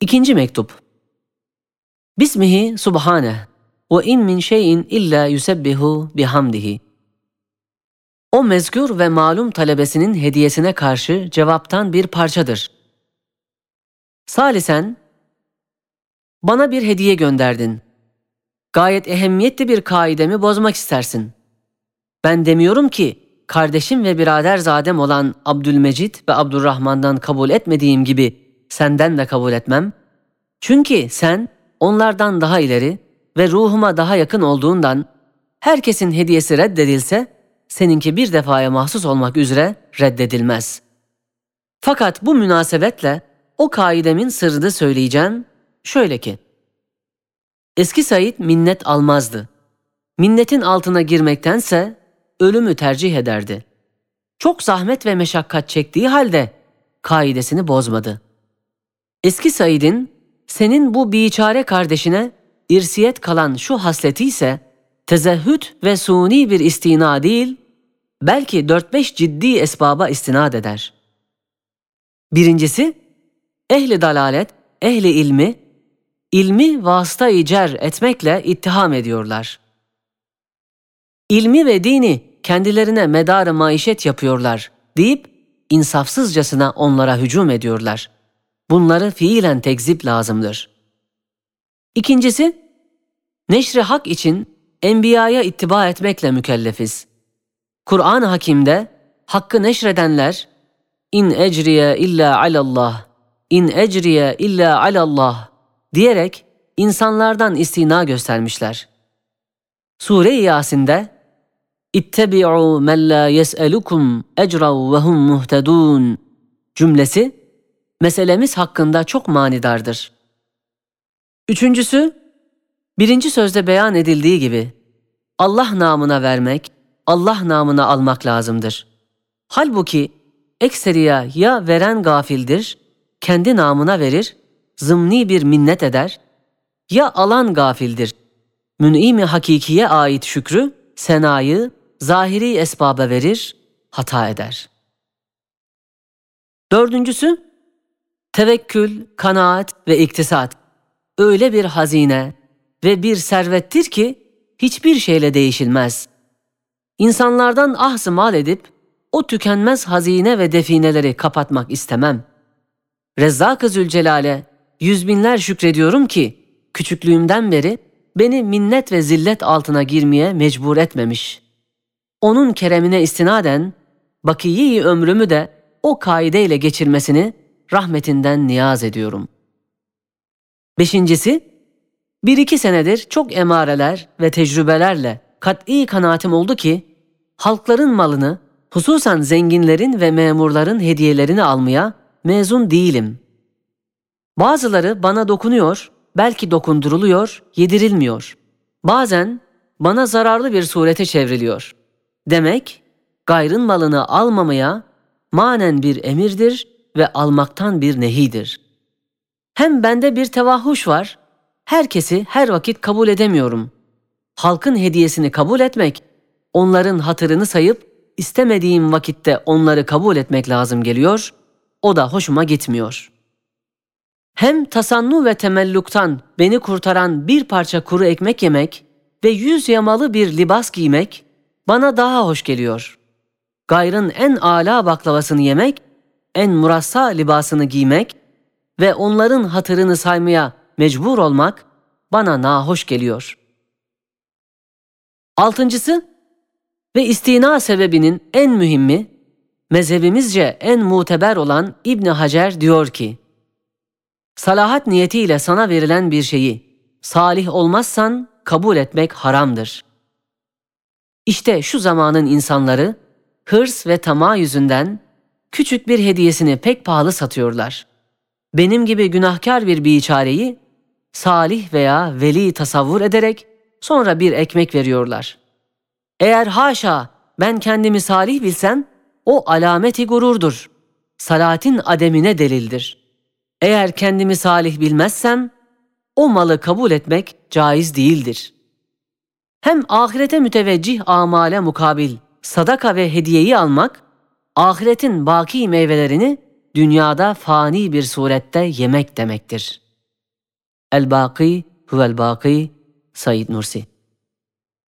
İkinci mektup. Bismihi subhane ve in min şeyin illa yusebbihu bihamdihi. O mezkur ve malum talebesinin hediyesine karşı cevaptan bir parçadır. Salisen, bana bir hediye gönderdin. Gayet ehemmiyetli bir kaidemi bozmak istersin. Ben demiyorum ki, kardeşim ve biraderzadem olan Abdülmecid ve Abdurrahman'dan kabul etmediğim gibi senden de kabul etmem. Çünkü sen onlardan daha ileri ve ruhuma daha yakın olduğundan herkesin hediyesi reddedilse seninki bir defaya mahsus olmak üzere reddedilmez. Fakat bu münasebetle o kaidemin sırrını söyleyeceğim. Şöyle ki, Eski Said minnet almazdı. Minnetin altına girmektense ölümü tercih ederdi. Çok zahmet ve meşakkat çektiği halde kaidesini bozmadı. Eski Said'in senin bu biçare kardeşine irsiyet kalan şu hasleti ise tezehhüt ve suni bir istina değil, belki dört beş ciddi esbaba istinad eder. Birincisi, ehli dalalet, ehli ilmi, ilmi vasıta icer etmekle ittiham ediyorlar. İlmi ve dini kendilerine medarı maişet yapıyorlar deyip insafsızcasına onlara hücum ediyorlar. Bunları fiilen tekzip lazımdır. İkincisi, neşri hak için enbiyaya ittiba etmekle mükellefiz. Kur'an-ı Hakim'de hakkı neşredenler in ecriye illa alallah, in ecriye illa alallah diyerek insanlardan istina göstermişler. Sure-i Yasin'de İttebi'u men la yes'elukum ecrav ve hum muhtedun cümlesi meselemiz hakkında çok manidardır. Üçüncüsü, birinci sözde beyan edildiği gibi Allah namına vermek, Allah namına almak lazımdır. Halbuki ekseriya ya veren gafildir, kendi namına verir, zımni bir minnet eder, ya alan gafildir, mün'imi hakikiye ait şükrü, senayı, zahiri esbaba verir, hata eder. Dördüncüsü, tevekkül, kanaat ve iktisat öyle bir hazine ve bir servettir ki hiçbir şeyle değişilmez. İnsanlardan ahzı mal edip o tükenmez hazine ve defineleri kapatmak istemem. Rezzak-ı Zülcelal'e yüz binler şükrediyorum ki küçüklüğümden beri beni minnet ve zillet altına girmeye mecbur etmemiş. Onun keremine istinaden bakiyi ömrümü de o kaideyle geçirmesini rahmetinden niyaz ediyorum. Beşincisi, bir iki senedir çok emareler ve tecrübelerle kat'i kanaatim oldu ki, halkların malını, hususan zenginlerin ve memurların hediyelerini almaya mezun değilim. Bazıları bana dokunuyor, belki dokunduruluyor, yedirilmiyor. Bazen bana zararlı bir surete çevriliyor. Demek gayrın malını almamaya manen bir emirdir ve almaktan bir nehidir. Hem bende bir tevahhuş var, herkesi her vakit kabul edemiyorum. Halkın hediyesini kabul etmek, onların hatırını sayıp istemediğim vakitte onları kabul etmek lazım geliyor, o da hoşuma gitmiyor. Hem tasannu ve temelluktan beni kurtaran bir parça kuru ekmek yemek ve yüz yamalı bir libas giymek bana daha hoş geliyor. Gayrın en âlâ baklavasını yemek en murassa libasını giymek ve onların hatırını saymaya mecbur olmak bana nahoş geliyor. Altıncısı ve istina sebebinin en mühimi mezhebimizce en muteber olan İbni Hacer diyor ki, Salahat niyetiyle sana verilen bir şeyi salih olmazsan kabul etmek haramdır. İşte şu zamanın insanları hırs ve tamah yüzünden küçük bir hediyesini pek pahalı satıyorlar. Benim gibi günahkar bir biçareyi salih veya veli tasavvur ederek sonra bir ekmek veriyorlar. Eğer haşa ben kendimi salih bilsem o alameti gururdur. Salatin ademine delildir. Eğer kendimi salih bilmezsem o malı kabul etmek caiz değildir. Hem ahirete müteveccih amale mukabil sadaka ve hediyeyi almak ahiretin baki meyvelerini dünyada fani bir surette yemek demektir. El-Baki huvel-Baki Said Nursi